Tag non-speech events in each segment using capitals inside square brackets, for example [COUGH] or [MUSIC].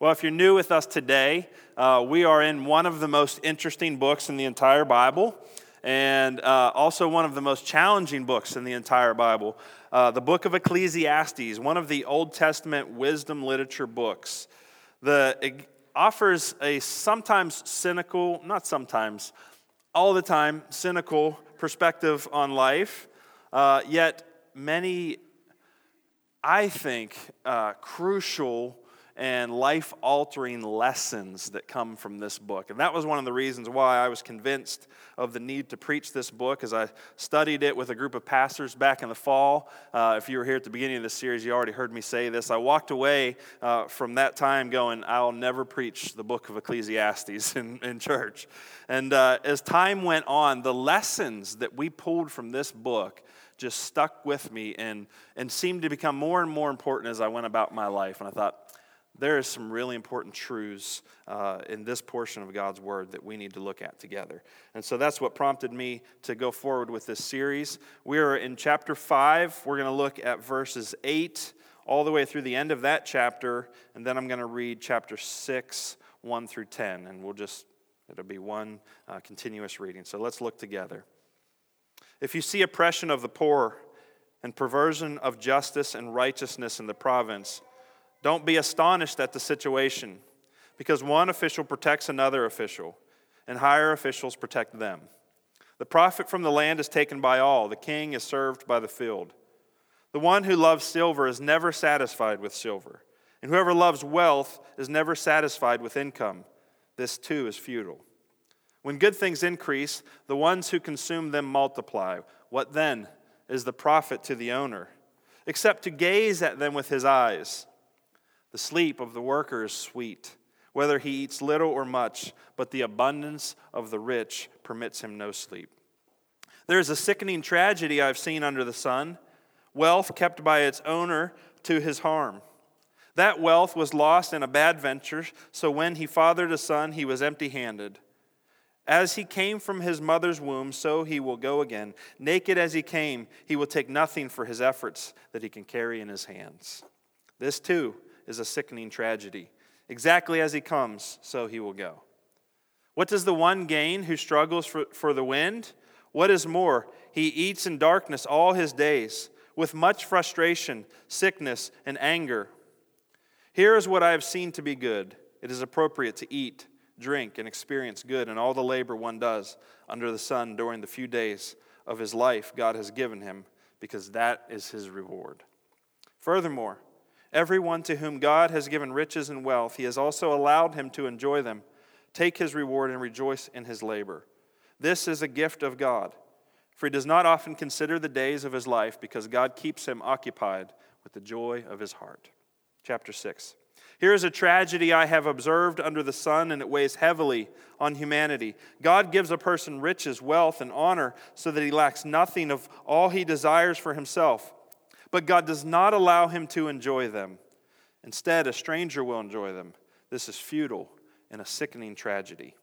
Well, if you're new with us today, uh, we are in one of the most interesting books in the entire Bible, and uh, also one of the most challenging books in the entire Bible uh, the book of Ecclesiastes, one of the Old Testament wisdom literature books. The, offers a sometimes cynical, not sometimes, all the time, cynical perspective on life, uh, yet many, I think, uh, crucial and life altering lessons that come from this book. And that was one of the reasons why I was convinced of the need to preach this book as I studied it with a group of pastors back in the fall. Uh, if you were here at the beginning of this series, you already heard me say this. I walked away uh, from that time going, I'll never preach the book of Ecclesiastes [LAUGHS] in, in church. And uh, as time went on, the lessons that we pulled from this book just stuck with me and, and seemed to become more and more important as I went about my life. And I thought, there is some really important truths uh, in this portion of God's Word that we need to look at together. And so that's what prompted me to go forward with this series. We are in chapter 5. We're going to look at verses 8 all the way through the end of that chapter, and then I'm going to read chapter 6, 1 through 10, and we'll just, it'll be one uh, continuous reading. So let's look together. If you see oppression of the poor and perversion of justice and righteousness in the province, don't be astonished at the situation, because one official protects another official, and higher officials protect them. The profit from the land is taken by all, the king is served by the field. The one who loves silver is never satisfied with silver, and whoever loves wealth is never satisfied with income. This too is futile. When good things increase, the ones who consume them multiply. What then is the profit to the owner? Except to gaze at them with his eyes. The sleep of the worker is sweet, whether he eats little or much, but the abundance of the rich permits him no sleep. There is a sickening tragedy I've seen under the sun wealth kept by its owner to his harm. That wealth was lost in a bad venture, so when he fathered a son, he was empty handed. As he came from his mother's womb, so he will go again. Naked as he came, he will take nothing for his efforts that he can carry in his hands. This too is a sickening tragedy. Exactly as he comes, so he will go. What does the one gain who struggles for, for the wind? What is more, he eats in darkness all his days, with much frustration, sickness, and anger. Here is what I have seen to be good it is appropriate to eat, drink, and experience good in all the labor one does under the sun during the few days of his life God has given him, because that is his reward. Furthermore, Everyone to whom God has given riches and wealth, he has also allowed him to enjoy them. Take his reward and rejoice in his labor. This is a gift of God, for he does not often consider the days of his life because God keeps him occupied with the joy of his heart. Chapter 6. Here is a tragedy I have observed under the sun, and it weighs heavily on humanity. God gives a person riches, wealth, and honor so that he lacks nothing of all he desires for himself. But God does not allow him to enjoy them. Instead, a stranger will enjoy them. This is futile and a sickening tragedy.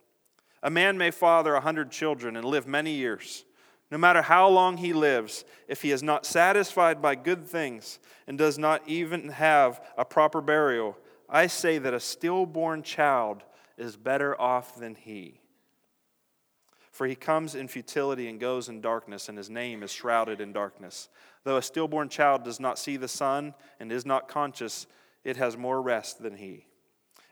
A man may father a hundred children and live many years. No matter how long he lives, if he is not satisfied by good things and does not even have a proper burial, I say that a stillborn child is better off than he. For he comes in futility and goes in darkness, and his name is shrouded in darkness. Though a stillborn child does not see the sun and is not conscious, it has more rest than he.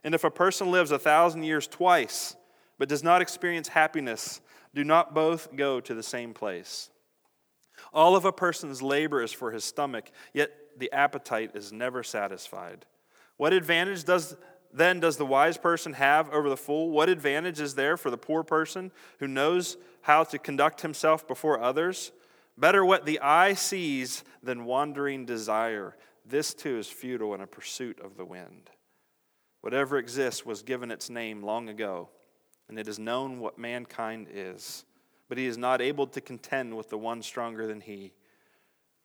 And if a person lives a thousand years twice, but does not experience happiness, do not both go to the same place? All of a person's labor is for his stomach, yet the appetite is never satisfied. What advantage does then does the wise person have over the fool? What advantage is there for the poor person who knows how to conduct himself before others? Better what the eye sees than wandering desire. This too is futile in a pursuit of the wind. Whatever exists was given its name long ago, and it is known what mankind is. But he is not able to contend with the one stronger than he.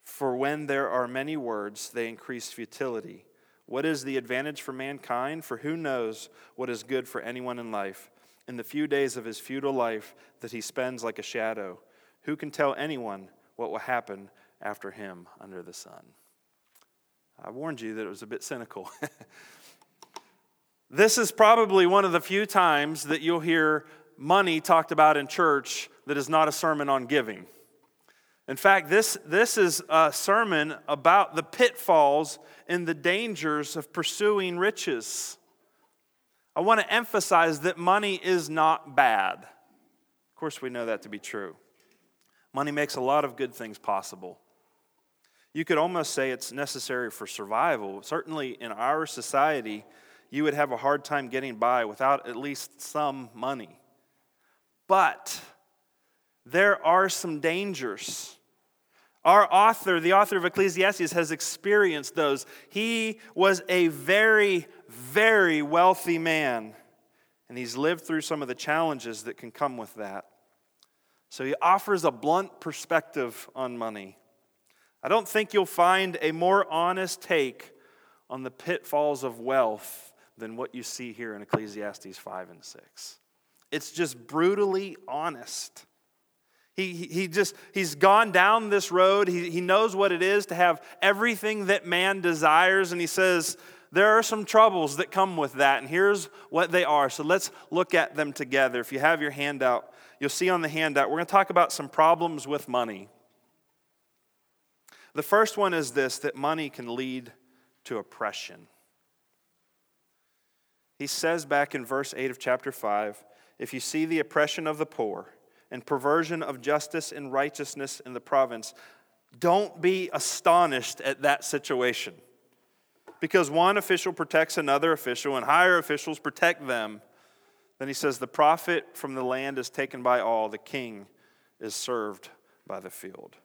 For when there are many words, they increase futility. What is the advantage for mankind? For who knows what is good for anyone in life? In the few days of his futile life that he spends like a shadow, who can tell anyone what will happen after him under the sun? I warned you that it was a bit cynical. [LAUGHS] This is probably one of the few times that you'll hear money talked about in church that is not a sermon on giving. In fact, this, this is a sermon about the pitfalls and the dangers of pursuing riches. I want to emphasize that money is not bad. Of course, we know that to be true. Money makes a lot of good things possible. You could almost say it's necessary for survival. Certainly, in our society, you would have a hard time getting by without at least some money. But there are some dangers. Our author, the author of Ecclesiastes, has experienced those. He was a very, very wealthy man, and he's lived through some of the challenges that can come with that. So he offers a blunt perspective on money. I don't think you'll find a more honest take on the pitfalls of wealth than what you see here in Ecclesiastes 5 and 6. It's just brutally honest. He, he just, he's gone down this road. He, he knows what it is to have everything that man desires. And he says, there are some troubles that come with that. And here's what they are. So let's look at them together. If you have your handout, you'll see on the handout, we're going to talk about some problems with money. The first one is this that money can lead to oppression. He says back in verse 8 of chapter 5 if you see the oppression of the poor and perversion of justice and righteousness in the province, don't be astonished at that situation. Because one official protects another official and higher officials protect them. Then he says, The profit from the land is taken by all, the king is served by the field.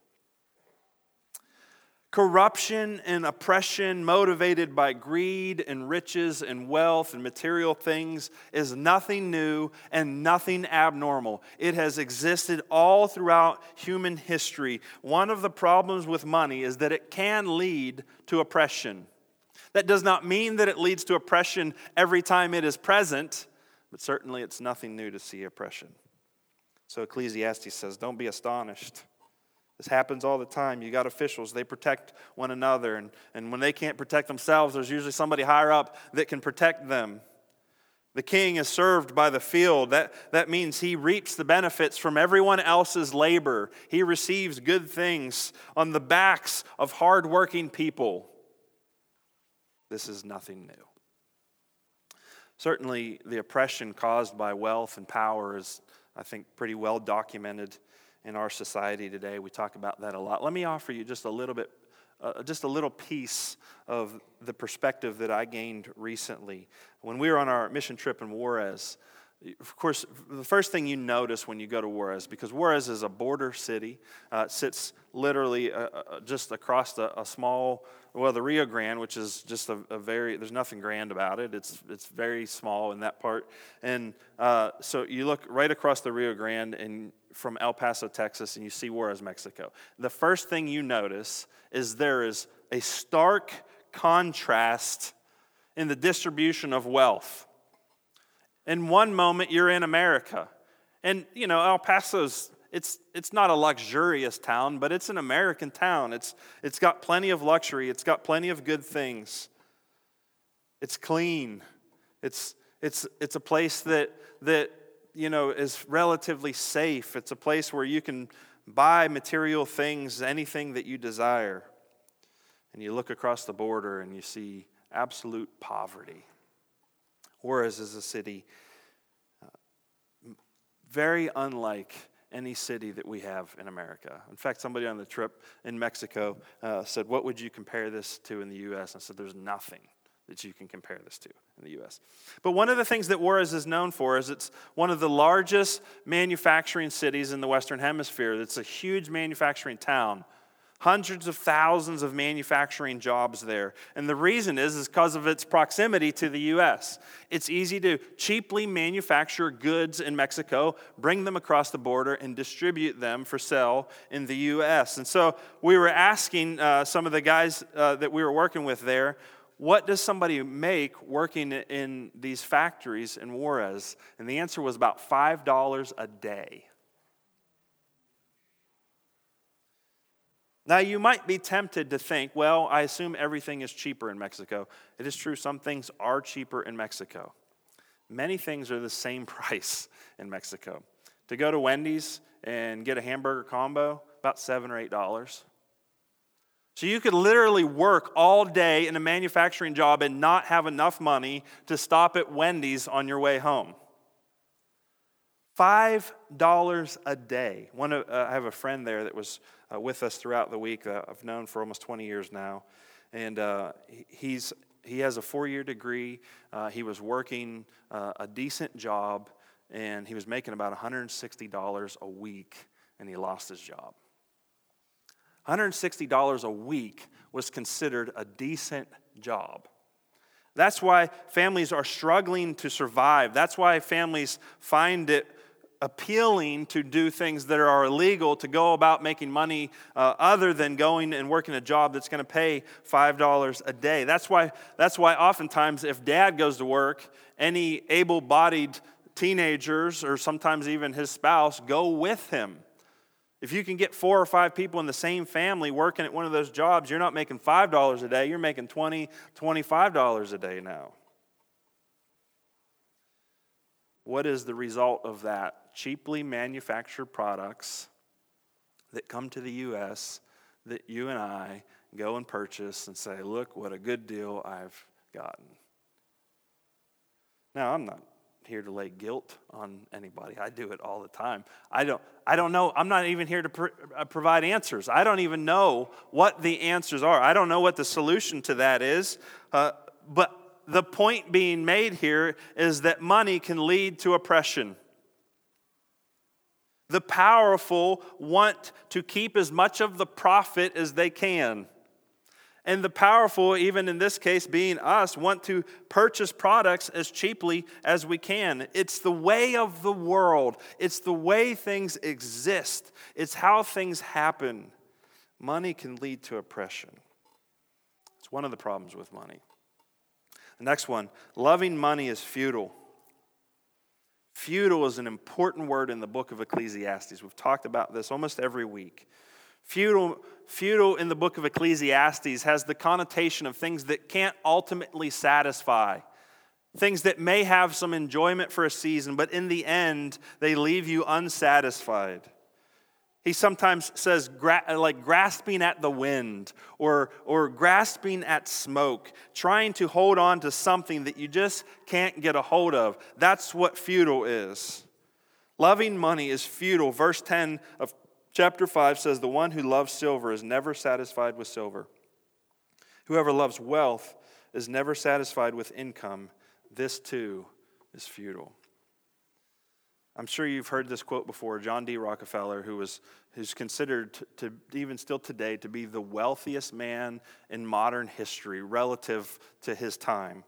Corruption and oppression motivated by greed and riches and wealth and material things is nothing new and nothing abnormal. It has existed all throughout human history. One of the problems with money is that it can lead to oppression. That does not mean that it leads to oppression every time it is present, but certainly it's nothing new to see oppression. So Ecclesiastes says, Don't be astonished. This happens all the time. You got officials, they protect one another. And, and when they can't protect themselves, there's usually somebody higher up that can protect them. The king is served by the field. That, that means he reaps the benefits from everyone else's labor. He receives good things on the backs of hardworking people. This is nothing new. Certainly, the oppression caused by wealth and power is, I think, pretty well documented in our society today. We talk about that a lot. Let me offer you just a little bit, uh, just a little piece of the perspective that I gained recently. When we were on our mission trip in Juarez, of course, the first thing you notice when you go to Juarez, because Juarez is a border city, uh, sits literally uh, uh just across a, a, small, well, the Rio Grande, which is just a, a, very, there's nothing grand about it. It's, it's very small in that part. And uh, so you look right across the Rio Grande and from El Paso, Texas, and you see Juarez, Mexico. The first thing you notice is there is a stark contrast in the distribution of wealth. In one moment, you're in America. And, you know, El Paso's, it's, it's not a luxurious town, but it's an American town. It's, it's got plenty of luxury, it's got plenty of good things. It's clean. It's, it's, it's a place that, that you know, is relatively safe. It's a place where you can buy material things, anything that you desire. And you look across the border and you see absolute poverty. Juarez is a city uh, very unlike any city that we have in America. In fact, somebody on the trip in Mexico uh, said, What would you compare this to in the U.S.? And I said, There's nothing that you can compare this to in the US. But one of the things that Juarez is known for is it's one of the largest manufacturing cities in the Western Hemisphere. It's a huge manufacturing town. Hundreds of thousands of manufacturing jobs there. And the reason is, is because of its proximity to the US. It's easy to cheaply manufacture goods in Mexico, bring them across the border, and distribute them for sale in the US. And so we were asking uh, some of the guys uh, that we were working with there, what does somebody make working in these factories in Juarez? And the answer was about $5 a day. Now, you might be tempted to think, well, I assume everything is cheaper in Mexico. It is true, some things are cheaper in Mexico. Many things are the same [LAUGHS] price in Mexico. To go to Wendy's and get a hamburger combo, about seven or eight dollars. So you could literally work all day in a manufacturing job and not have enough money to stop at Wendy's on your way home. Five dollars a day. One, uh, I have a friend there that was uh, with us throughout the week. Uh, I've known for almost 20 years now, and uh, he's he has a four-year degree. Uh, he was working uh, a decent job, and he was making about $160 a week, and he lost his job. $160 a week was considered a decent job. That's why families are struggling to survive. That's why families find it appealing to do things that are illegal, to go about making money uh, other than going and working a job that's going to pay $5 a day. That's why, that's why oftentimes, if dad goes to work, any able bodied teenagers or sometimes even his spouse go with him. If you can get four or five people in the same family working at one of those jobs, you're not making $5 a day, you're making $20, $25 a day now. What is the result of that? Cheaply manufactured products that come to the U.S. that you and I go and purchase and say, look what a good deal I've gotten. Now, I'm not here to lay guilt on anybody. I do it all the time. I don't, I don't know. I'm not even here to pr- uh, provide answers. I don't even know what the answers are. I don't know what the solution to that is. Uh, but the point being made here is that money can lead to oppression. The powerful want to keep as much of the profit as they can. And the powerful, even in this case being us, want to purchase products as cheaply as we can. It's the way of the world, it's the way things exist, it's how things happen. Money can lead to oppression. It's one of the problems with money. The next one loving money is futile. Futile is an important word in the book of Ecclesiastes. We've talked about this almost every week. Futile, futile in the book of Ecclesiastes has the connotation of things that can't ultimately satisfy, things that may have some enjoyment for a season, but in the end, they leave you unsatisfied. He sometimes says, like grasping at the wind or, or grasping at smoke, trying to hold on to something that you just can't get a hold of. That's what futile is. Loving money is futile. Verse 10 of Chapter 5 says, The one who loves silver is never satisfied with silver. Whoever loves wealth is never satisfied with income. This too is futile. I'm sure you've heard this quote before. John D. Rockefeller, who was who's considered to, to, even still today to be the wealthiest man in modern history relative to his time.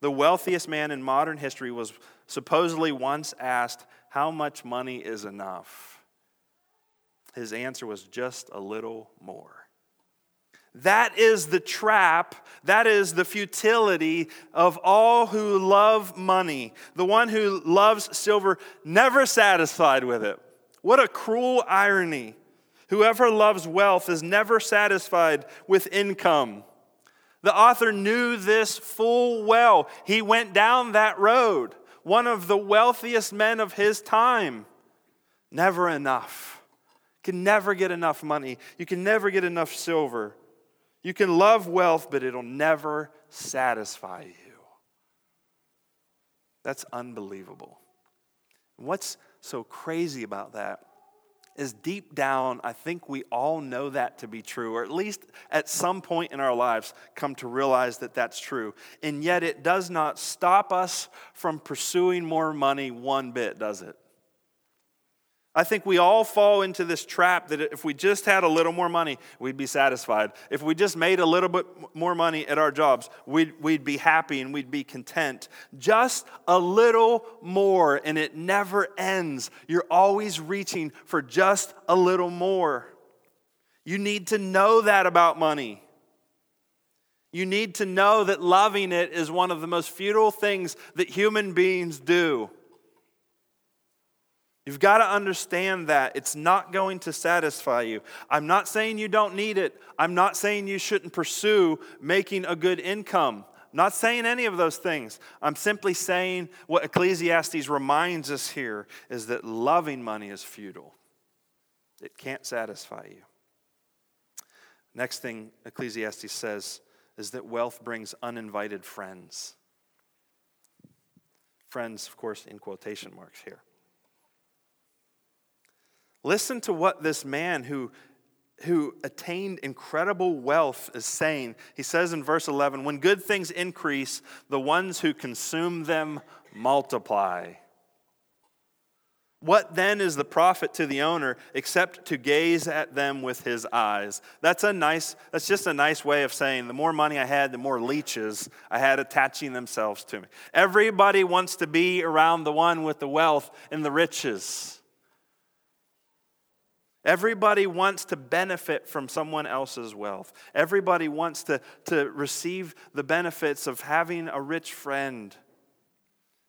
The wealthiest man in modern history was supposedly once asked, How much money is enough? His answer was just a little more. That is the trap. That is the futility of all who love money. The one who loves silver, never satisfied with it. What a cruel irony. Whoever loves wealth is never satisfied with income. The author knew this full well. He went down that road. One of the wealthiest men of his time. Never enough can never get enough money. You can never get enough silver. You can love wealth, but it'll never satisfy you. That's unbelievable. What's so crazy about that is deep down, I think we all know that to be true, or at least at some point in our lives come to realize that that's true. And yet it does not stop us from pursuing more money one bit, does it? I think we all fall into this trap that if we just had a little more money, we'd be satisfied. If we just made a little bit more money at our jobs, we'd, we'd be happy and we'd be content. Just a little more, and it never ends. You're always reaching for just a little more. You need to know that about money. You need to know that loving it is one of the most futile things that human beings do. You've got to understand that it's not going to satisfy you. I'm not saying you don't need it. I'm not saying you shouldn't pursue making a good income. I'm not saying any of those things. I'm simply saying what Ecclesiastes reminds us here is that loving money is futile. It can't satisfy you. Next thing Ecclesiastes says is that wealth brings uninvited friends. Friends, of course, in quotation marks here. Listen to what this man who, who attained incredible wealth is saying. He says in verse 11 When good things increase, the ones who consume them multiply. What then is the profit to the owner except to gaze at them with his eyes? That's a nice that's just a nice way of saying the more money I had, the more leeches I had attaching themselves to me. Everybody wants to be around the one with the wealth and the riches. Everybody wants to benefit from someone else's wealth. Everybody wants to, to receive the benefits of having a rich friend.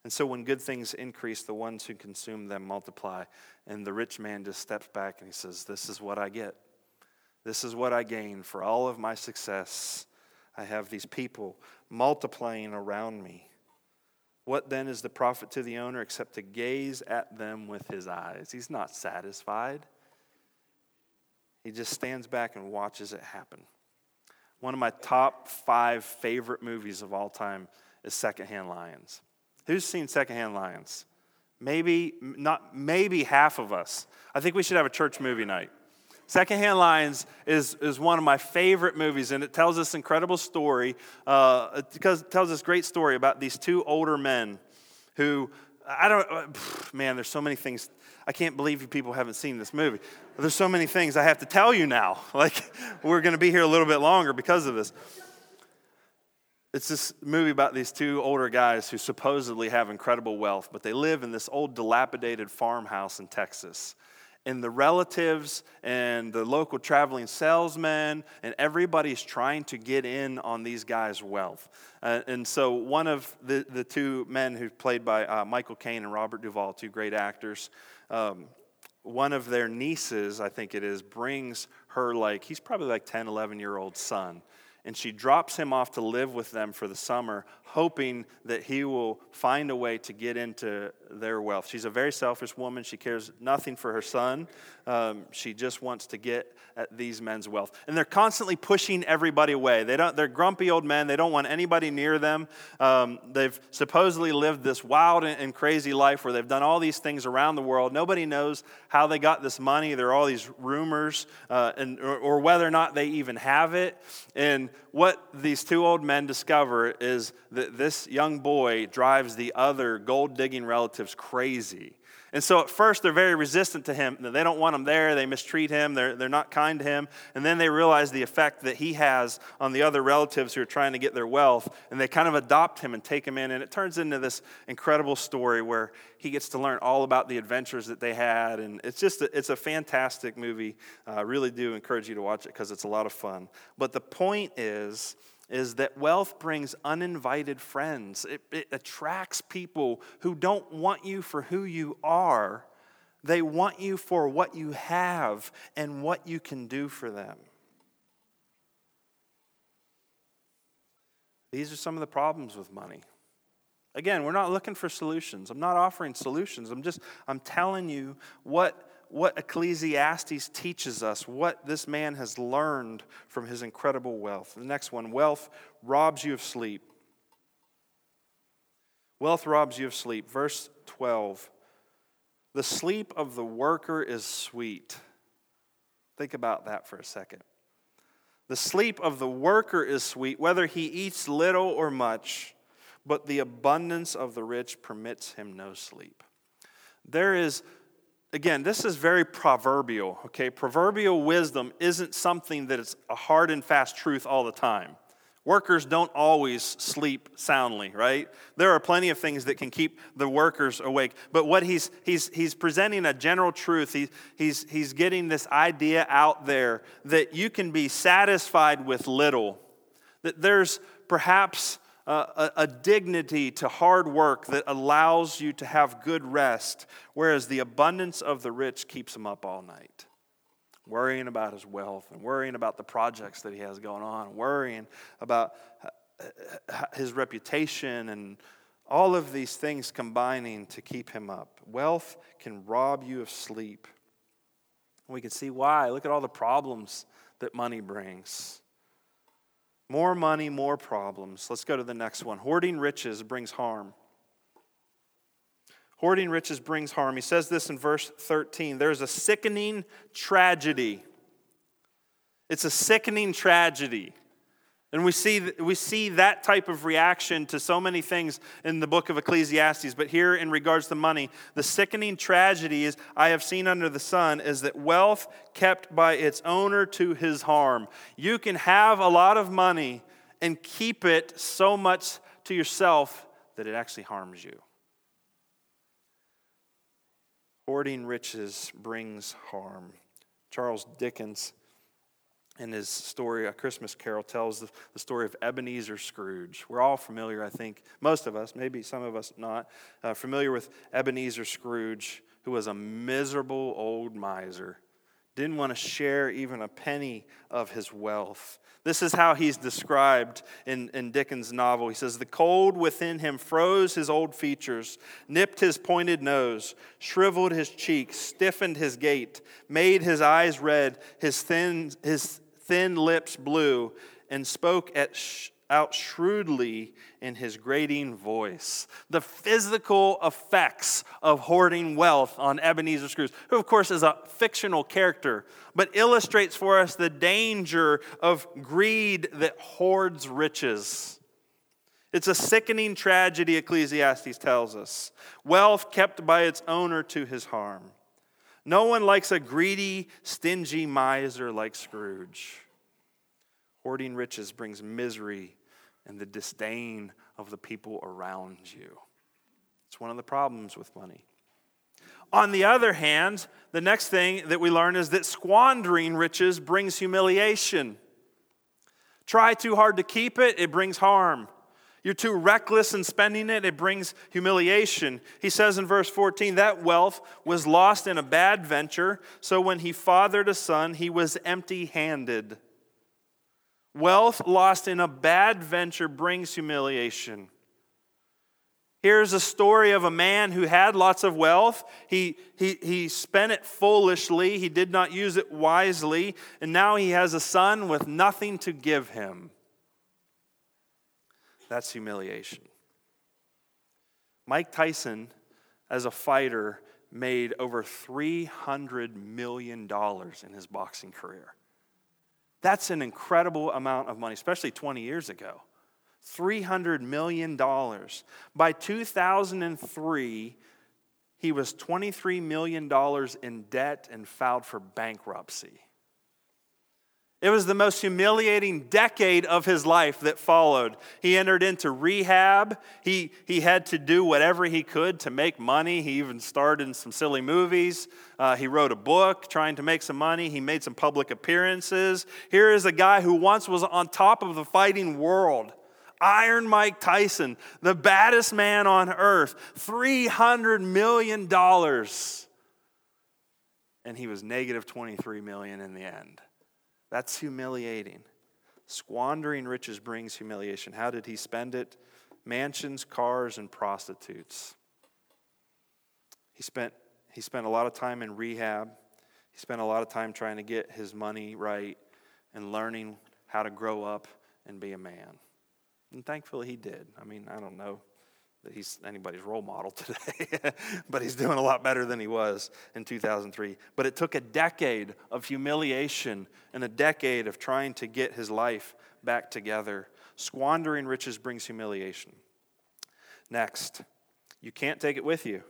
And so when good things increase, the ones who consume them multiply. And the rich man just steps back and he says, This is what I get. This is what I gain for all of my success. I have these people multiplying around me. What then is the profit to the owner except to gaze at them with his eyes? He's not satisfied. He just stands back and watches it happen. One of my top five favorite movies of all time is Secondhand Lions. Who's seen Secondhand Lions? Maybe not maybe half of us. I think we should have a church movie night. Secondhand Lions is, is one of my favorite movies, and it tells this incredible story. Uh, it tells this great story about these two older men who I don't, uh, man, there's so many things. I can't believe you people haven't seen this movie. There's so many things I have to tell you now. [LAUGHS] Like, we're going to be here a little bit longer because of this. It's this movie about these two older guys who supposedly have incredible wealth, but they live in this old dilapidated farmhouse in Texas and the relatives and the local traveling salesmen and everybody's trying to get in on these guys' wealth. Uh, and so one of the, the two men who's played by uh, Michael Caine and Robert Duvall, two great actors, um, one of their nieces, I think it is, brings her like, he's probably like 10, 11 year old son and she drops him off to live with them for the summer, hoping that he will find a way to get into their wealth. She's a very selfish woman. She cares nothing for her son. Um, she just wants to get at these men's wealth. And they're constantly pushing everybody away. They don't, they're grumpy old men. They don't want anybody near them. Um, they've supposedly lived this wild and crazy life where they've done all these things around the world. Nobody knows how they got this money. There are all these rumors, uh, and, or, or whether or not they even have it. And what these two old men discover is that this young boy drives the other gold digging relatives crazy. And so at first they're very resistant to him. They don't want him there. They mistreat him. They're, they're not kind to him. And then they realize the effect that he has on the other relatives who are trying to get their wealth. And they kind of adopt him and take him in. And it turns into this incredible story where he gets to learn all about the adventures that they had. And it's just, a, it's a fantastic movie. I really do encourage you to watch it because it's a lot of fun. But the point is, is that wealth brings uninvited friends. It, it, attracts people who don't want you for who you are, they want you for what you have and what you can do for them. These are some of the problems with money. Again, we're not looking for solutions. I'm not offering solutions. I'm just I'm telling you what what Ecclesiastes teaches us, what this man has learned from his incredible wealth. The next one wealth robs you of sleep. Wealth robs you of sleep. Verse 12 The sleep of the worker is sweet. Think about that for a second. The sleep of the worker is sweet, whether he eats little or much, but the abundance of the rich permits him no sleep. There is again, this is very proverbial, okay? Proverbial wisdom isn't something that is a hard and fast truth all the time. Workers don't always sleep soundly, right? There are plenty of things that can keep the workers awake. But what he's, he's, he's presenting a general truth. He, he's, he's getting this idea out there that you can be satisfied with little, that there's perhaps a, a dignity to hard work that allows you to have good rest, whereas the abundance of the rich keeps him up all night worrying about his wealth and worrying about the projects that he has going on, worrying about his reputation and all of these things combining to keep him up. Wealth can rob you of sleep. We can see why. Look at all the problems that money brings. More money, more problems. Let's go to the next one. Hoarding riches brings harm. Hoarding riches brings harm. He says this in verse 13 there's a sickening tragedy. It's a sickening tragedy. And we see, we see that type of reaction to so many things in the book of Ecclesiastes. But here, in regards to money, the sickening tragedy is I have seen under the sun is that wealth kept by its owner to his harm. You can have a lot of money and keep it so much to yourself that it actually harms you. Hoarding riches brings harm. Charles Dickens in his story, A Christmas Carol, tells the, story of Ebenezer Scrooge. We're all familiar, I think, most of us, maybe some of us not, uh, familiar with Ebenezer Scrooge, who was a miserable old miser, didn't want to share even a penny of his wealth. This is how he's described in, in Dickens' novel. He says, The cold within him froze his old features, nipped his pointed nose, shriveled his cheeks, stiffened his gait, made his eyes red, his thin, his thin lips blue, and spoke at sh- out shrewdly in his grating voice. The physical effects of hoarding wealth on Ebenezer Scrooge, who, of course, is a fictional character, but illustrates for us the danger of greed that hoards riches. It's a sickening tragedy, Ecclesiastes tells us. Wealth kept by its owner to his harm. No one likes a greedy, stingy miser like Scrooge. Hoarding riches brings misery and the disdain of the people around you. It's one of the problems with money. On the other hand, the next thing that we learn is that squandering riches brings humiliation. Try too hard to keep it, it brings harm. You're too reckless in spending it, it brings humiliation. He says in verse 14, that wealth was lost in a bad venture, so when he fathered a son, he was empty handed. Wealth lost in a bad venture brings humiliation. Here's a story of a man who had lots of wealth. He, he, he spent it foolishly, he did not use it wisely, and now he has a son with nothing to give him. That's humiliation. Mike Tyson, as a fighter, made over $300 million in his boxing career. That's an incredible amount of money, especially 20 years ago. $300 million. By 2003, he was $23 million in debt and filed for bankruptcy. It was the most humiliating decade of his life that followed. He entered into rehab. He, he had to do whatever he could to make money. He even starred in some silly movies. Uh, he wrote a book trying to make some money. He made some public appearances. Here is a guy who once was on top of the fighting world. Iron Mike Tyson, the baddest man on earth, $300 million. And he was negative 23 million in the end. That's humiliating. Squandering riches brings humiliation. How did he spend it? Mansions, cars, and prostitutes. He spent, he spent a lot of time in rehab. He spent a lot of time trying to get his money right and learning how to grow up and be a man. And thankfully he did. I mean, I don't know that he's anybody's role model [LAUGHS] today, but he's doing a lot better than he was in 2003. But it took a decade of humiliation and a decade of trying to get his life back together. Squandering riches brings humiliation. Next, you can't take it with you.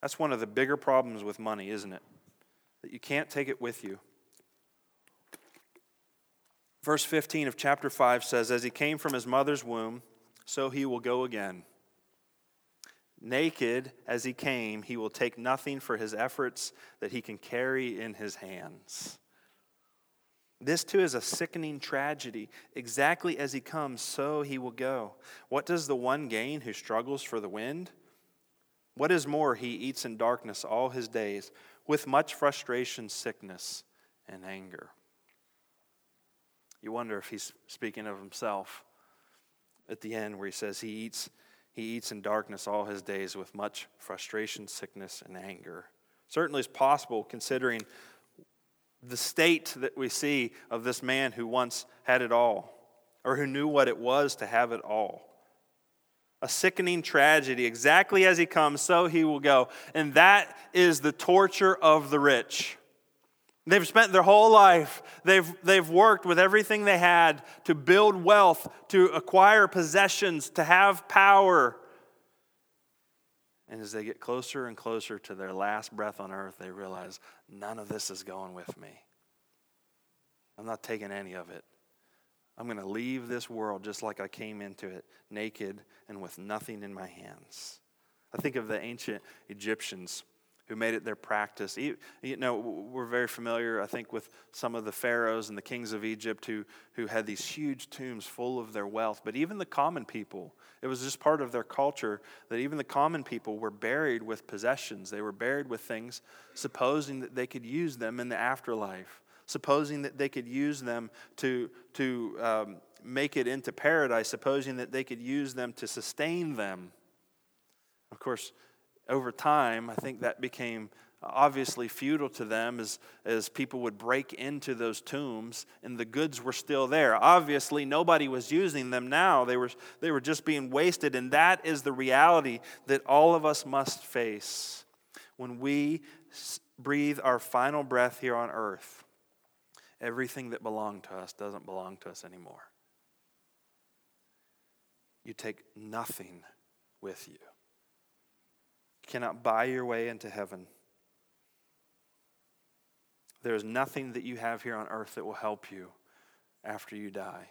That's one of the bigger problems with money, isn't it? That you can't take it with you. Verse 15 of chapter 5 says, As he came from his mother's womb, so he will go again. Naked as he came, he will take nothing for his efforts that he can carry in his hands. This too is a sickening tragedy. Exactly as he comes, so he will go. What does the one gain who struggles for the wind? What is more, he eats in darkness all his days, with much frustration, sickness, and anger. You wonder if he's speaking of himself at the end, where he says he eats, he eats in darkness all his days with much frustration, sickness, and anger. Certainly, it's possible considering the state that we see of this man who once had it all, or who knew what it was to have it all. A sickening tragedy. Exactly as he comes, so he will go. And that is the torture of the rich. They've spent their whole life, they've, they've worked with everything they had to build wealth, to acquire possessions, to have power. And as they get closer and closer to their last breath on earth, they realize none of this is going with me. I'm not taking any of it. I'm going to leave this world just like I came into it, naked and with nothing in my hands. I think of the ancient Egyptians who made it their practice. You know, we're very familiar, I think, with some of the pharaohs and the kings of Egypt who, who had these huge tombs full of their wealth. But even the common people, it was just part of their culture that even the common people were buried with possessions. They were buried with things, supposing that they could use them in the afterlife, supposing that they could use them to, to um, make it into paradise, supposing that they could use them to sustain them. Of course, over time, I think that became obviously futile to them as, as people would break into those tombs and the goods were still there. Obviously, nobody was using them now, they were, they were just being wasted. And that is the reality that all of us must face when we breathe our final breath here on earth. Everything that belonged to us doesn't belong to us anymore. You take nothing with you cannot buy your way into heaven. There is nothing that you have here on earth that will help you after you die.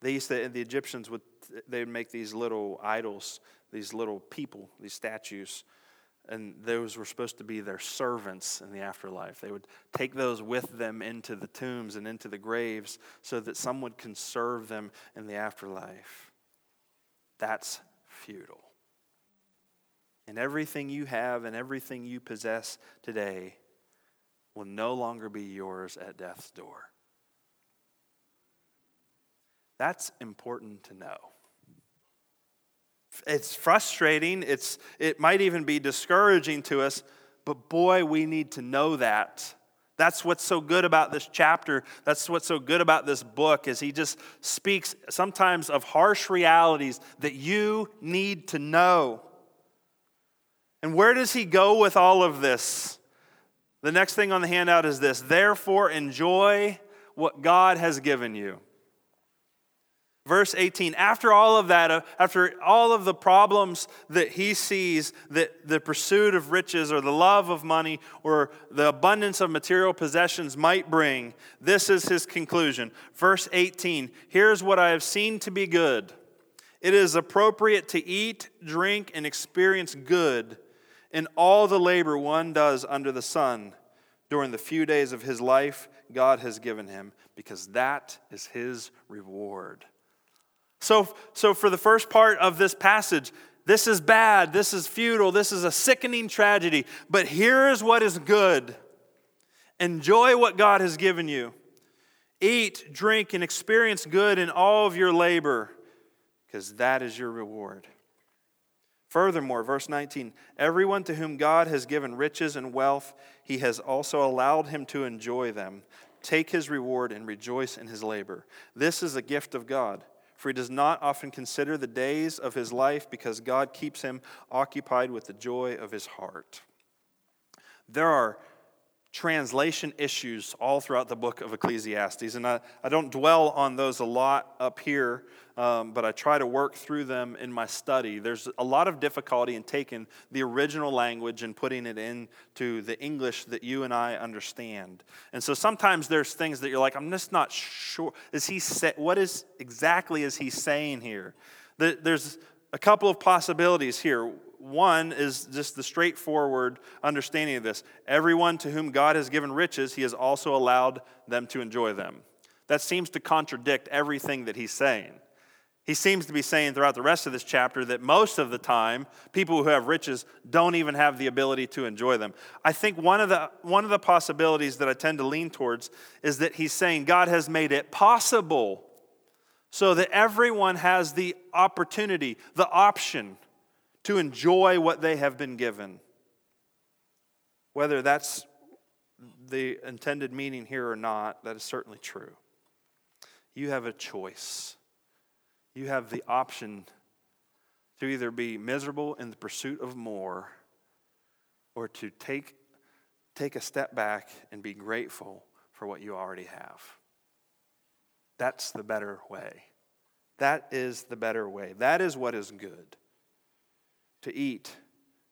They used to, the Egyptians would, they would make these little idols, these little people, these statues, and those were supposed to be their servants in the afterlife. They would take those with them into the tombs and into the graves so that someone can serve them in the afterlife. That's futile. And everything you have and everything you possess today will no longer be yours at death's door. That's important to know. It's frustrating, it's, it might even be discouraging to us, but boy, we need to know that. That's what's so good about this chapter. That's what's so good about this book is he just speaks sometimes of harsh realities that you need to know. And where does he go with all of this? The next thing on the handout is this Therefore, enjoy what God has given you. Verse 18, after all of that, uh, after all of the problems that he sees that the pursuit of riches or the love of money or the abundance of material possessions might bring, this is his conclusion. Verse 18, here's what I have seen to be good. It is appropriate to eat, drink, and experience good in all the labor one does under the sun during the few days of his life God has given him, because that is his reward. So, so for the first part of this passage, this is bad, this is futile, this is a sickening tragedy, but here is what is good. Enjoy what God has given you. Eat, drink, and experience good in all of your labor, because that is your reward. Furthermore, verse 19 everyone to whom God has given riches and wealth, he has also allowed him to enjoy them. Take his reward and rejoice in his labor. This is a gift of God, for he does not often consider the days of his life because God keeps him occupied with the joy of his heart. There are translation issues all throughout the book of Ecclesiastes. And I, I don't dwell on those a lot up here, um, but I try to work through them in my study. There's a lot of difficulty in taking the original language and putting it into the English that you and I understand. And so sometimes there's things that you're like, I'm just not sure. Is he say, what is exactly is he saying here? There's a couple of possibilities here one is just the straightforward understanding of this. Everyone to whom God has given riches, he has also allowed them to enjoy them. That seems to contradict everything that he's saying. He seems to be saying throughout the rest of this chapter that most of the time, people who have riches don't even have the ability to enjoy them. I think one of the, one of the possibilities that I tend to lean towards is that he's saying God has made it possible so that everyone has the opportunity, the option to enjoy what they have been given. Whether that's the intended meaning here or not, that is certainly true. You have a choice you have the option to either be miserable in the pursuit of more or to take, take a step back and be grateful for what you already have. That's the better way. That is the better way. That is what is good. To eat,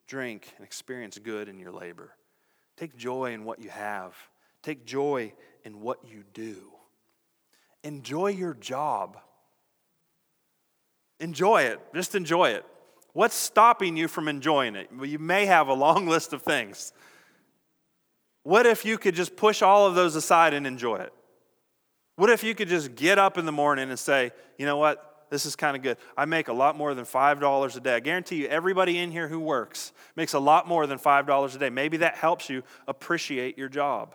drink, and experience good in your labor. Take joy in what you have. Take joy in what you do. Enjoy your job. Enjoy it. Just enjoy it. What's stopping you from enjoying it? Well, you may have a long [LAUGHS] list of things. What if you could just push all of those aside and enjoy it? What if you could just get up in the morning and say, you know what? This is kind of good. I make a lot more than $5 a day. I guarantee you, everybody in here who works makes a lot more than $5 a day. Maybe that helps you appreciate your job.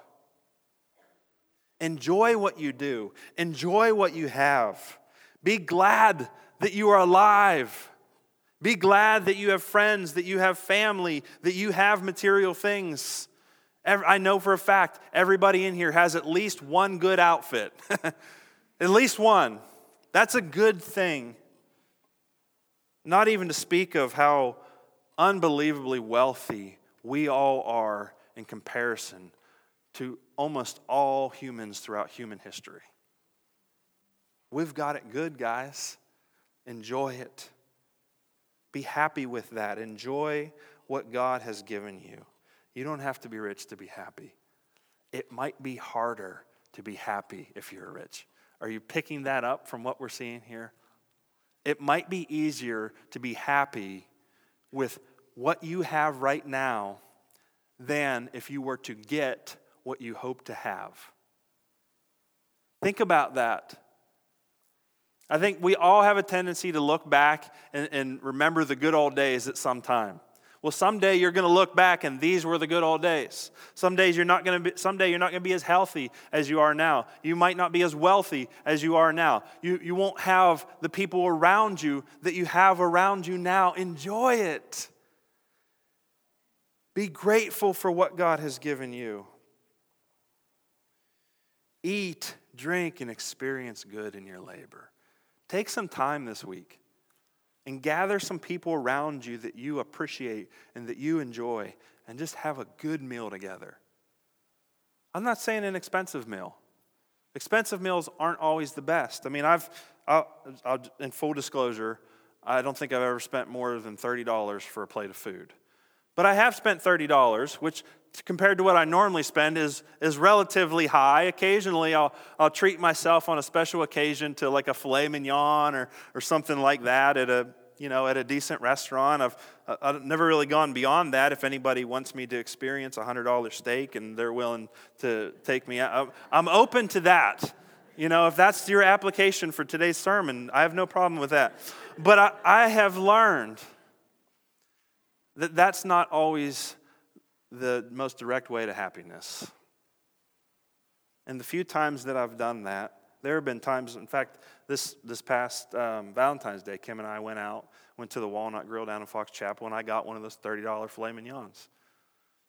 Enjoy what you do, enjoy what you have. Be glad that you are alive. Be glad that you have friends, that you have family, that you have material things. I know for a fact everybody in here has at least one good outfit. [LAUGHS] at least one. That's a good thing. Not even to speak of how unbelievably wealthy we all are in comparison to almost all humans throughout human history. We've got it good, guys. Enjoy it. Be happy with that. Enjoy what God has given you. You don't have to be rich to be happy. It might be harder to be happy if you're rich. Are you picking that up from what we're seeing here? It might be easier to be happy with what you have right now than if you were to get what you hope to have. Think about that. I think we all have a tendency to look back and, and remember the good old days at some time. Well, someday you're going to look back and these were the good old days. Some days you're not going to be, someday you're not going to be as healthy as you are now. You might not be as wealthy as you are now. You, you won't have the people around you that you have around you now. Enjoy it. Be grateful for what God has given you. Eat, drink, and experience good in your labor. Take some time this week and gather some people around you that you appreciate and that you enjoy and just have a good meal together. I'm not saying an expensive meal. Expensive meals aren't always the best. I mean, I've, I'll, I'll, in full disclosure, I don't think I've ever spent more than $30 for a plate of food. But I have spent $30, which compared to what I normally spend is, is relatively high. Occasionally, I'll, I'll treat myself on a special occasion to like a filet mignon or, or something like that at a, you know, at a decent restaurant. I've, I've never really gone beyond that. If anybody wants me to experience a $100 steak and they're willing to take me out, I'm open to that. You know, if that's your application for today's sermon, I have no problem with that. But I, I have learned that that's not always the most direct way to happiness. And the few times that I've done that, there have been times, in fact, this, this past um, Valentine's Day, Kim and I went out, went to the Walnut Grill down in Fox Chapel, and I got one of those $30 filet mignons.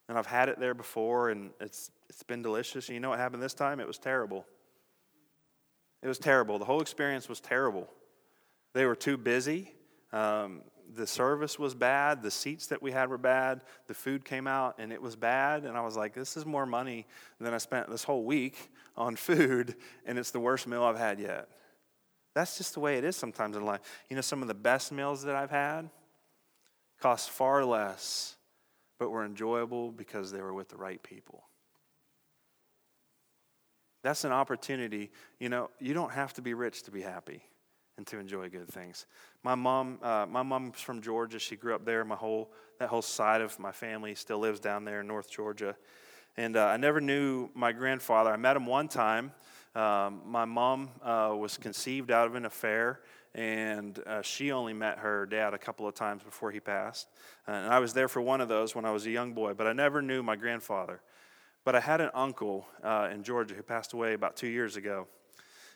And I've had it there before, and it's, it's been delicious. And you know what happened this time? It was terrible. It was terrible. The whole experience was terrible. They were too busy. Um, the service was bad, the seats that we had were bad, the food came out and it was bad, and I was like, this is more money than I spent this whole week on food, and it's the worst meal I've had yet. That's just the way it is sometimes in life. You know, some of the best meals that I've had cost far less, but were enjoyable because they were with the right people. That's an opportunity. You know, you don't have to be rich to be happy and to enjoy good things. My mom, uh, my mom's from Georgia. She grew up there. My whole that whole side of my family still lives down there in North Georgia. And uh, I never knew my grandfather. I met him one time. Um, my mom uh, was conceived out of an affair, and uh, she only met her dad a couple of times before he passed. And I was there for one of those when I was a young boy, but I never knew my grandfather. But I had an uncle uh, in Georgia who passed away about two years ago,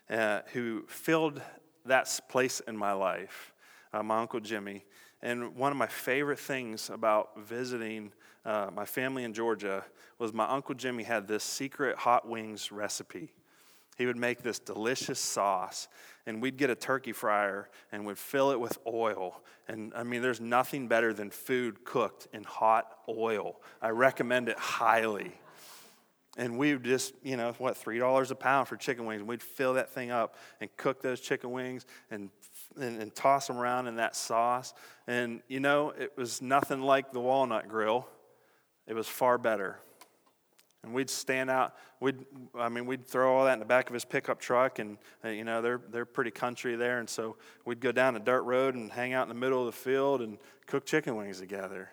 uh, who filled that place in my life, uh, my uncle Jimmy. And one of my favorite things about visiting uh, my family in Georgia was my uncle Jimmy had this secret hot wings recipe. He would make this delicious sauce, and we'd get a turkey fryer and would fill it with oil. And I mean, there's nothing better than food cooked in hot oil. I recommend it highly. And we would just, you know, what, $3 a pound for chicken wings. And we'd fill that thing up and cook those chicken wings and, and, and toss them around in that sauce. And, you know, it was nothing like the walnut grill, it was far better. And we'd stand out. We'd, I mean, we'd throw all that in the back of his pickup truck, and uh, you know they're they're pretty country there, and so we'd go down a dirt road and hang out in the middle of the field and cook chicken wings together.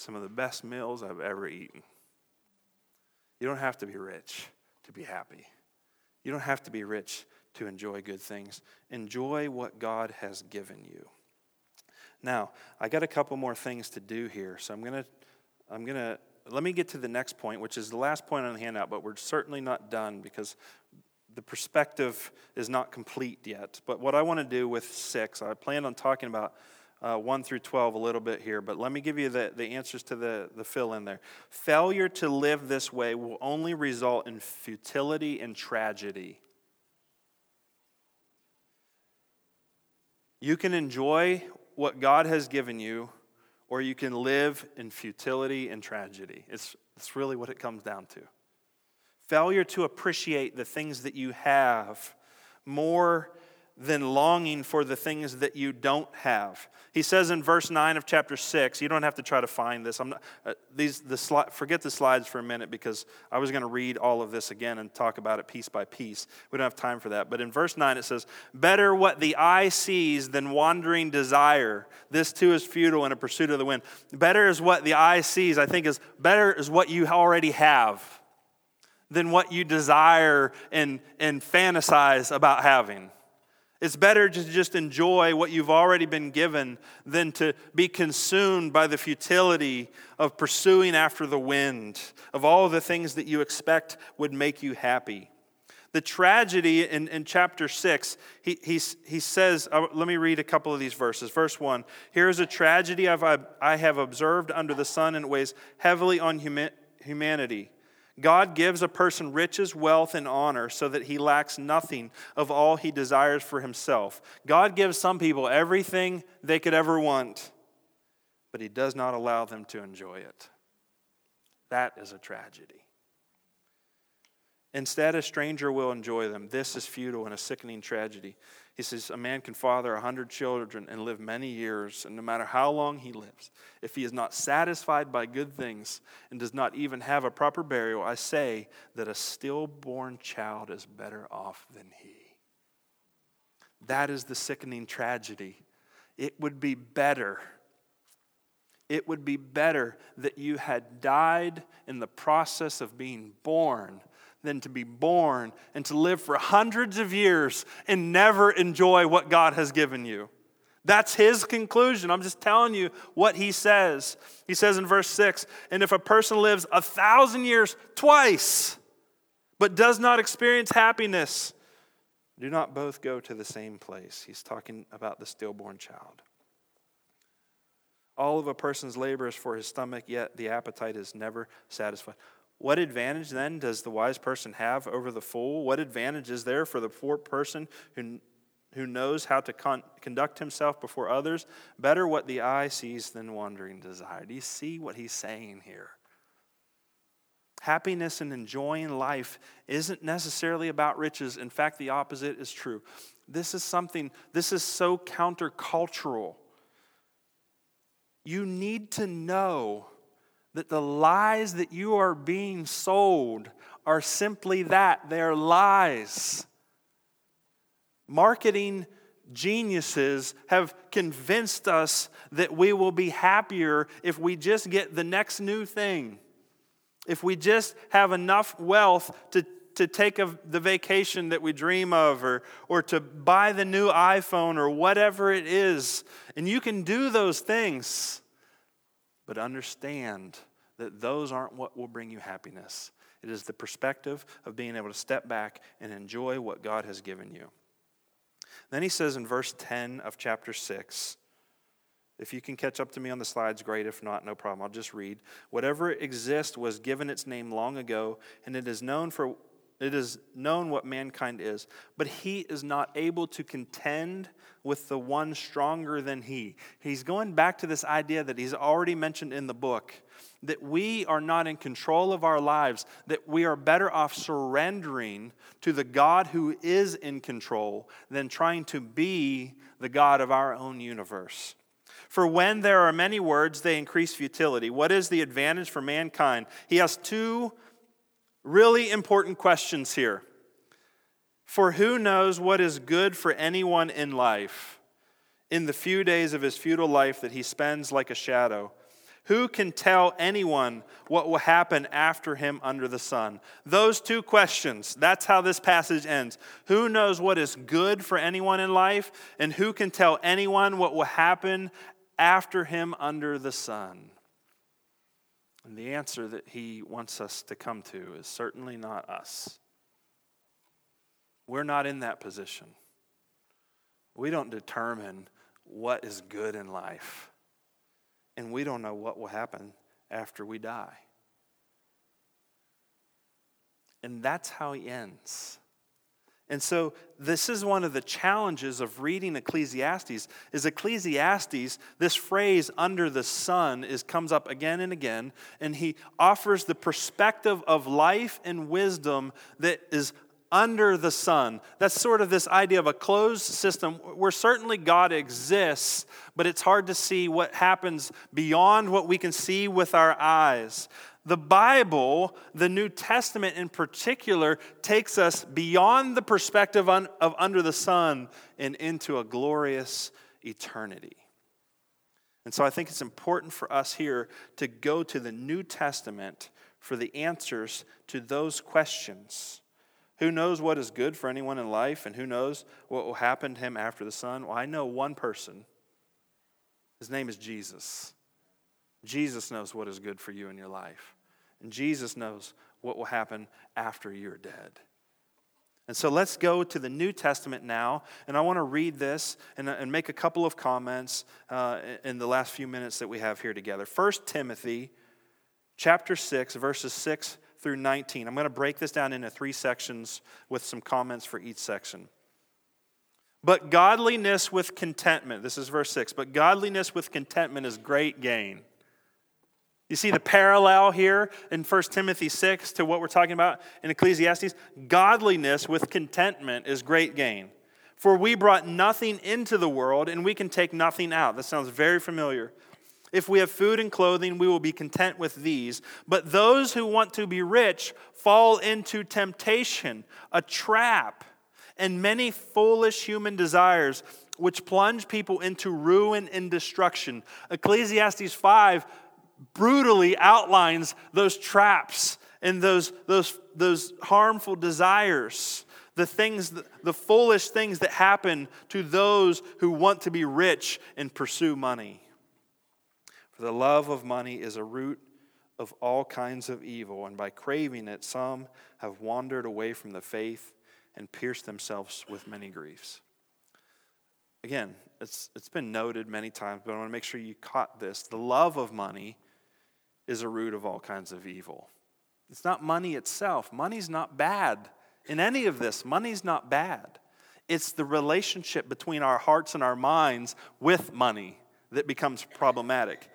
Some of the best meals I've ever eaten. You don't have to be rich to be happy. You don't have to be rich to enjoy good things. Enjoy what God has given you. Now, I got a couple more things to do here, so I'm going to I'm going to let me get to the next point, which is the last point on the handout, but we're certainly not done because the perspective is not complete yet. But what I want to do with 6, I plan on talking about uh, 1 through 12 a little bit here, but let me give you the, the answers to the, the fill in there. Failure to live this way will only result in futility and tragedy. You can enjoy what God has given you, or you can live in futility and tragedy. It's, it's really what it comes down to. Failure to appreciate the things that you have more than longing for the things that you don't have. He says in verse 9 of chapter 6, you don't have to try to find this. I'm not, uh, these, the sli- forget the slides for a minute because I was going to read all of this again and talk about it piece by piece. We don't have time for that. But in verse 9 it says, Better what the eye sees than wandering desire. This too is futile in a pursuit of the wind. Better is what the eye sees, I think, is better is what you already have than what you desire and, and fantasize about having. It's better to just enjoy what you've already been given than to be consumed by the futility of pursuing after the wind, of all the things that you expect would make you happy. The tragedy in, in chapter 6, he, he, he says, uh, let me read a couple of these verses. Verse 1 Here is a tragedy I've, I have observed under the sun and it weighs heavily on humanity God gives a person riches, wealth, and honor so that he lacks nothing of all he desires for himself. God gives some people everything they could ever want, but he does not allow them to enjoy it. That is a tragedy. Instead, a stranger will enjoy them. This is futile and a sickening tragedy. He says, A man can father a hundred children and live many years, and no matter how long he lives, if he is not satisfied by good things and does not even have a proper burial, I say that a stillborn child is better off than he. That is the sickening tragedy. It would be better. It would be better that you had died in the process of being born than to be born and to live for hundreds of years and never enjoy what God has given you. That's his conclusion. I'm just telling you what he says. He says in verse 6 And if a person lives a thousand years twice, but does not experience happiness, do not both go to the same place. He's talking about the stillborn child. All of a person's labor is for his stomach, yet the appetite is never satisfied. What advantage then does the wise person have over the fool? What advantage is there for the poor person who, who knows how to con- conduct himself before others? Better what the eye sees than wandering desire. Do you see what he's saying here? Happiness and enjoying life isn't necessarily about riches. In fact, the opposite is true. This is something, this is so countercultural. You need to know that the lies that you are being sold are simply that they're lies. Marketing geniuses have convinced us that we will be happier if we just get the next new thing. If we just have enough wealth to, to take a, the vacation that we dream of or, or to buy the new iPhone or whatever it is. And you can do those things, but understand that those aren't what will bring you happiness. It is the perspective of being able to step back and enjoy what God has given you. Then he says in verse 10 of chapter 6, if you can catch up to me on the slides, great. If not, no problem. I'll just read. Whatever exists was given its name long ago, and it is known for it is known what mankind is, but he is not able to contend with the one stronger than he. He's going back to this idea that he's already mentioned in the book that we are not in control of our lives, that we are better off surrendering to the God who is in control than trying to be the God of our own universe. For when there are many words, they increase futility. What is the advantage for mankind? He has two really important questions here. For who knows what is good for anyone in life in the few days of his futile life that he spends like a shadow? Who can tell anyone what will happen after him under the sun? Those two questions, that's how this passage ends. Who knows what is good for anyone in life? And who can tell anyone what will happen after him under the sun? And the answer that he wants us to come to is certainly not us. We're not in that position. We don't determine what is good in life, and we don't know what will happen after we die. And that's how he ends. And so this is one of the challenges of reading Ecclesiastes is Ecclesiastes this phrase under the sun is comes up again and again and he offers the perspective of life and wisdom that is under the sun. That's sort of this idea of a closed system where certainly God exists, but it's hard to see what happens beyond what we can see with our eyes. The Bible, the New Testament in particular, takes us beyond the perspective of under the sun and into a glorious eternity. And so I think it's important for us here to go to the New Testament for the answers to those questions. Who knows what is good for anyone in life, and who knows what will happen to him after the sun? Well, I know one person. His name is Jesus. Jesus knows what is good for you in your life. And Jesus knows what will happen after you're dead. And so let's go to the New Testament now. And I want to read this and, and make a couple of comments uh, in the last few minutes that we have here together. 1 Timothy chapter 6, verses 6 through 19. I'm going to break this down into three sections with some comments for each section. But godliness with contentment, this is verse 6, but godliness with contentment is great gain. You see the parallel here in 1 Timothy 6 to what we're talking about in Ecclesiastes? Godliness with contentment is great gain. For we brought nothing into the world and we can take nothing out. That sounds very familiar. If we have food and clothing, we will be content with these. But those who want to be rich fall into temptation, a trap, and many foolish human desires which plunge people into ruin and destruction. Ecclesiastes 5 brutally outlines those traps and those, those, those harmful desires, the things, the foolish things that happen to those who want to be rich and pursue money. The love of money is a root of all kinds of evil, and by craving it, some have wandered away from the faith and pierced themselves with many griefs. Again, it's, it's been noted many times, but I want to make sure you caught this. The love of money is a root of all kinds of evil. It's not money itself. Money's not bad. In any of this, money's not bad. It's the relationship between our hearts and our minds with money that becomes problematic.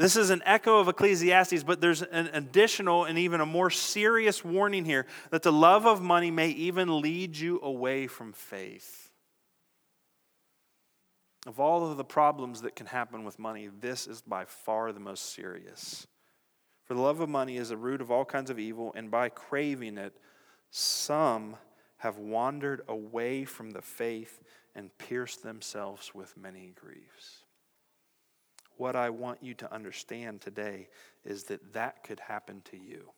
This is an echo of Ecclesiastes, but there's an additional and even a more serious warning here that the love of money may even lead you away from faith. Of all of the problems that can happen with money, this is by far the most serious. For the love of money is the root of all kinds of evil, and by craving it, some have wandered away from the faith and pierced themselves with many griefs. What I want you to understand today is that that could happen to you.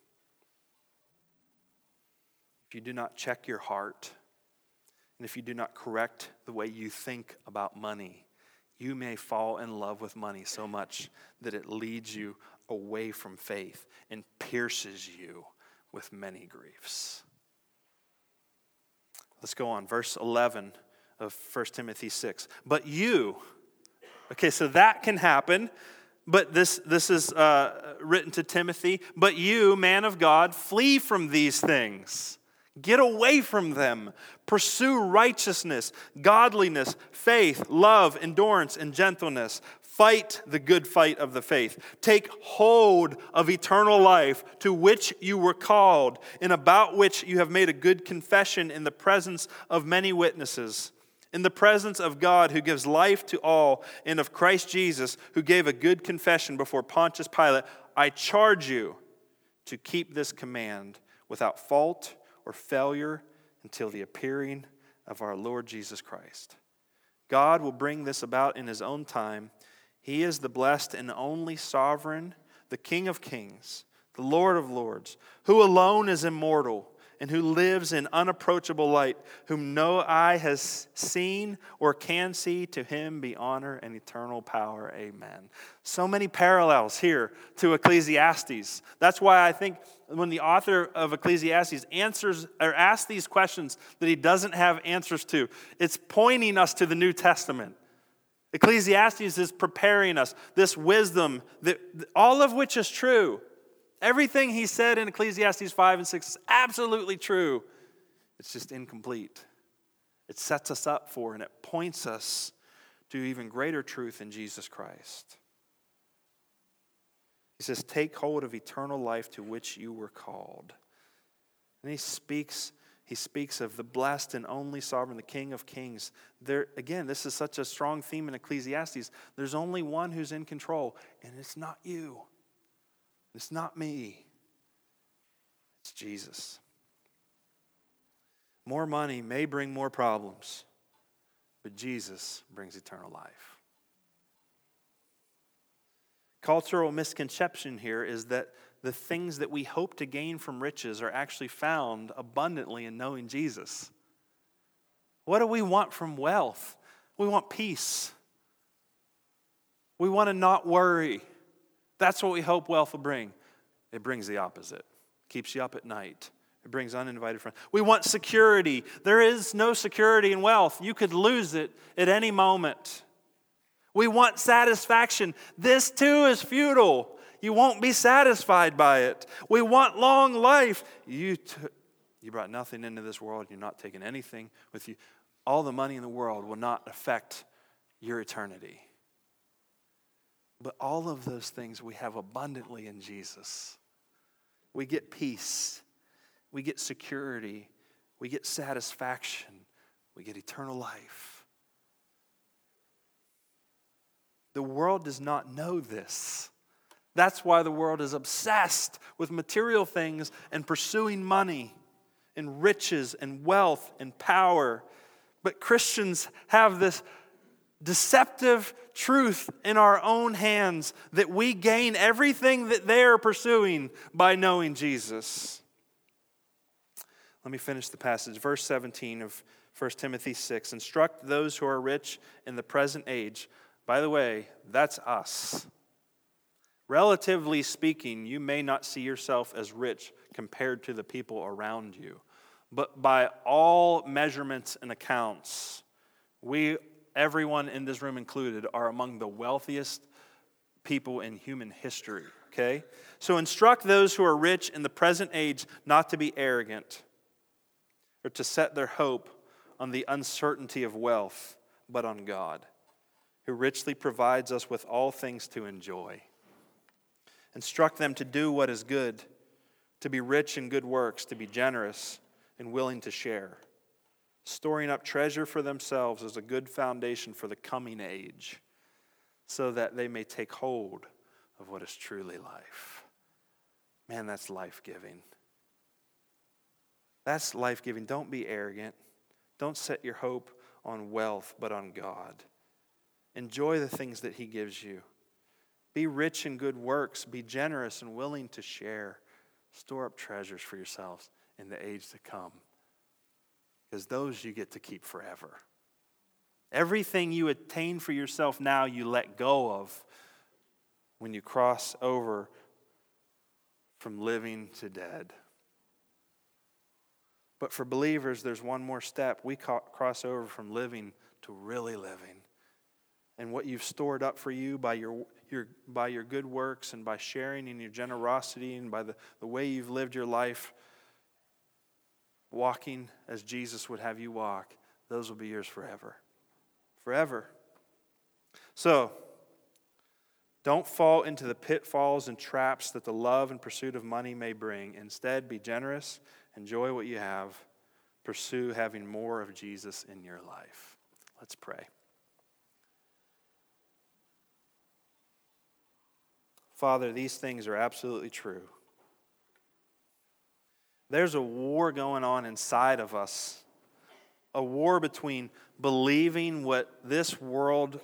If you do not check your heart, and if you do not correct the way you think about money, you may fall in love with money so much that it leads you away from faith and pierces you with many griefs. Let's go on. Verse 11 of 1 Timothy 6. But you, okay, so that can happen. But this, this is uh, written to Timothy. But you, man of God, flee from these things. Get away from them. Pursue righteousness, godliness, faith, love, endurance, and gentleness. Fight the good fight of the faith. Take hold of eternal life to which you were called, and about which you have made a good confession in the presence of many witnesses. In the presence of God who gives life to all, and of Christ Jesus who gave a good confession before Pontius Pilate, I charge you to keep this command without fault or failure until the appearing of our Lord Jesus Christ. God will bring this about in his own time he is the blessed and only sovereign, the King of kings, the Lord of lords, who alone is immortal and who lives in unapproachable light, whom no eye has seen or can see. To him be honor and eternal power. Amen. So many parallels here to Ecclesiastes. That's why I think when the author of Ecclesiastes answers or asks these questions that he doesn't have answers to, it's pointing us to the New Testament. Ecclesiastes is preparing us this wisdom, that, all of which is true. Everything he said in Ecclesiastes 5 and 6 is absolutely true. It's just incomplete. It sets us up for and it points us to even greater truth in Jesus Christ. He says, Take hold of eternal life to which you were called. And he speaks he speaks of the blessed and only sovereign, the King of kings. There, again, this is such a strong theme in Ecclesiastes. There's only one who's in control, and it's not you. It's not me. It's Jesus. More money may bring more problems, but Jesus brings eternal life. Cultural misconception here is that the things that we hope to gain from riches are actually found abundantly in knowing Jesus. What do we want from wealth? We want peace. We want to not worry. That's what we hope wealth will bring. It brings the opposite. Keeps you up at night. It brings uninvited friends. We want security. There is no security in wealth. You could lose it at any moment. We want satisfaction. This too is futile. You won't be satisfied by it. We want long life. You, t- you brought nothing into this world. You're not taking anything with you. All the money in the world will not affect your eternity. But all of those things we have abundantly in Jesus. We get peace, we get security, we get satisfaction, we get eternal life. The world does not know this. That's why the world is obsessed with material things and pursuing money and riches and wealth and power. But Christians have this deceptive truth in our own hands that we gain everything that they are pursuing by knowing Jesus. Let me finish the passage. Verse 17 of 1 Timothy 6 Instruct those who are rich in the present age. By the way, that's us. Relatively speaking, you may not see yourself as rich compared to the people around you. But by all measurements and accounts, we, everyone in this room included, are among the wealthiest people in human history. Okay? So instruct those who are rich in the present age not to be arrogant or to set their hope on the uncertainty of wealth, but on God, who richly provides us with all things to enjoy. Instruct them to do what is good, to be rich in good works, to be generous and willing to share. Storing up treasure for themselves as a good foundation for the coming age, so that they may take hold of what is truly life. Man, that's life giving. That's life giving. Don't be arrogant. Don't set your hope on wealth, but on God. Enjoy the things that He gives you. Be rich in good works. Be generous and willing to share. Store up treasures for yourselves in the age to come, because those you get to keep forever. Everything you attain for yourself now, you let go of when you cross over from living to dead. But for believers, there's one more step. We cross over from living to really living. And what you've stored up for you by your, your, by your good works and by sharing and your generosity and by the, the way you've lived your life, walking as Jesus would have you walk, those will be yours forever forever. So, don't fall into the pitfalls and traps that the love and pursuit of money may bring. Instead, be generous, enjoy what you have, pursue having more of Jesus in your life. Let's pray. Father, these things are absolutely true. There's a war going on inside of us a war between believing what this world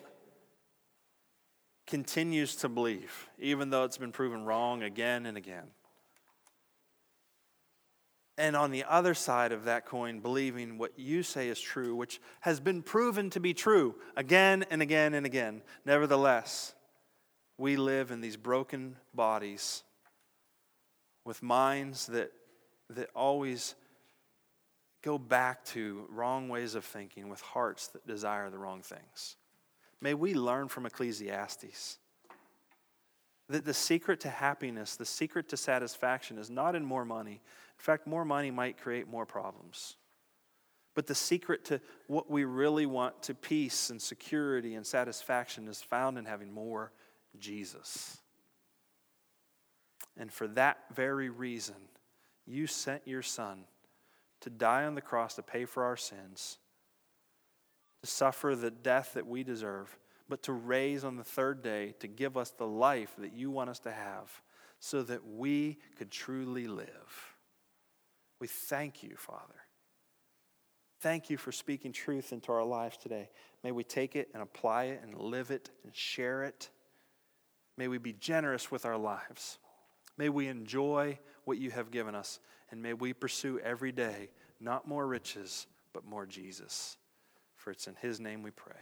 continues to believe, even though it's been proven wrong again and again. And on the other side of that coin, believing what you say is true, which has been proven to be true again and again and again. Nevertheless, we live in these broken bodies with minds that, that always go back to wrong ways of thinking with hearts that desire the wrong things. May we learn from Ecclesiastes that the secret to happiness, the secret to satisfaction is not in more money. In fact, more money might create more problems. But the secret to what we really want to peace and security and satisfaction is found in having more Jesus. And for that very reason, you sent your son to die on the cross to pay for our sins, to suffer the death that we deserve, but to raise on the third day to give us the life that you want us to have so that we could truly live. We thank you, Father. Thank you for speaking truth into our lives today. May we take it and apply it and live it and share it. May we be generous with our lives. May we enjoy what you have given us, and may we pursue every day not more riches, but more Jesus. For it's in his name we pray.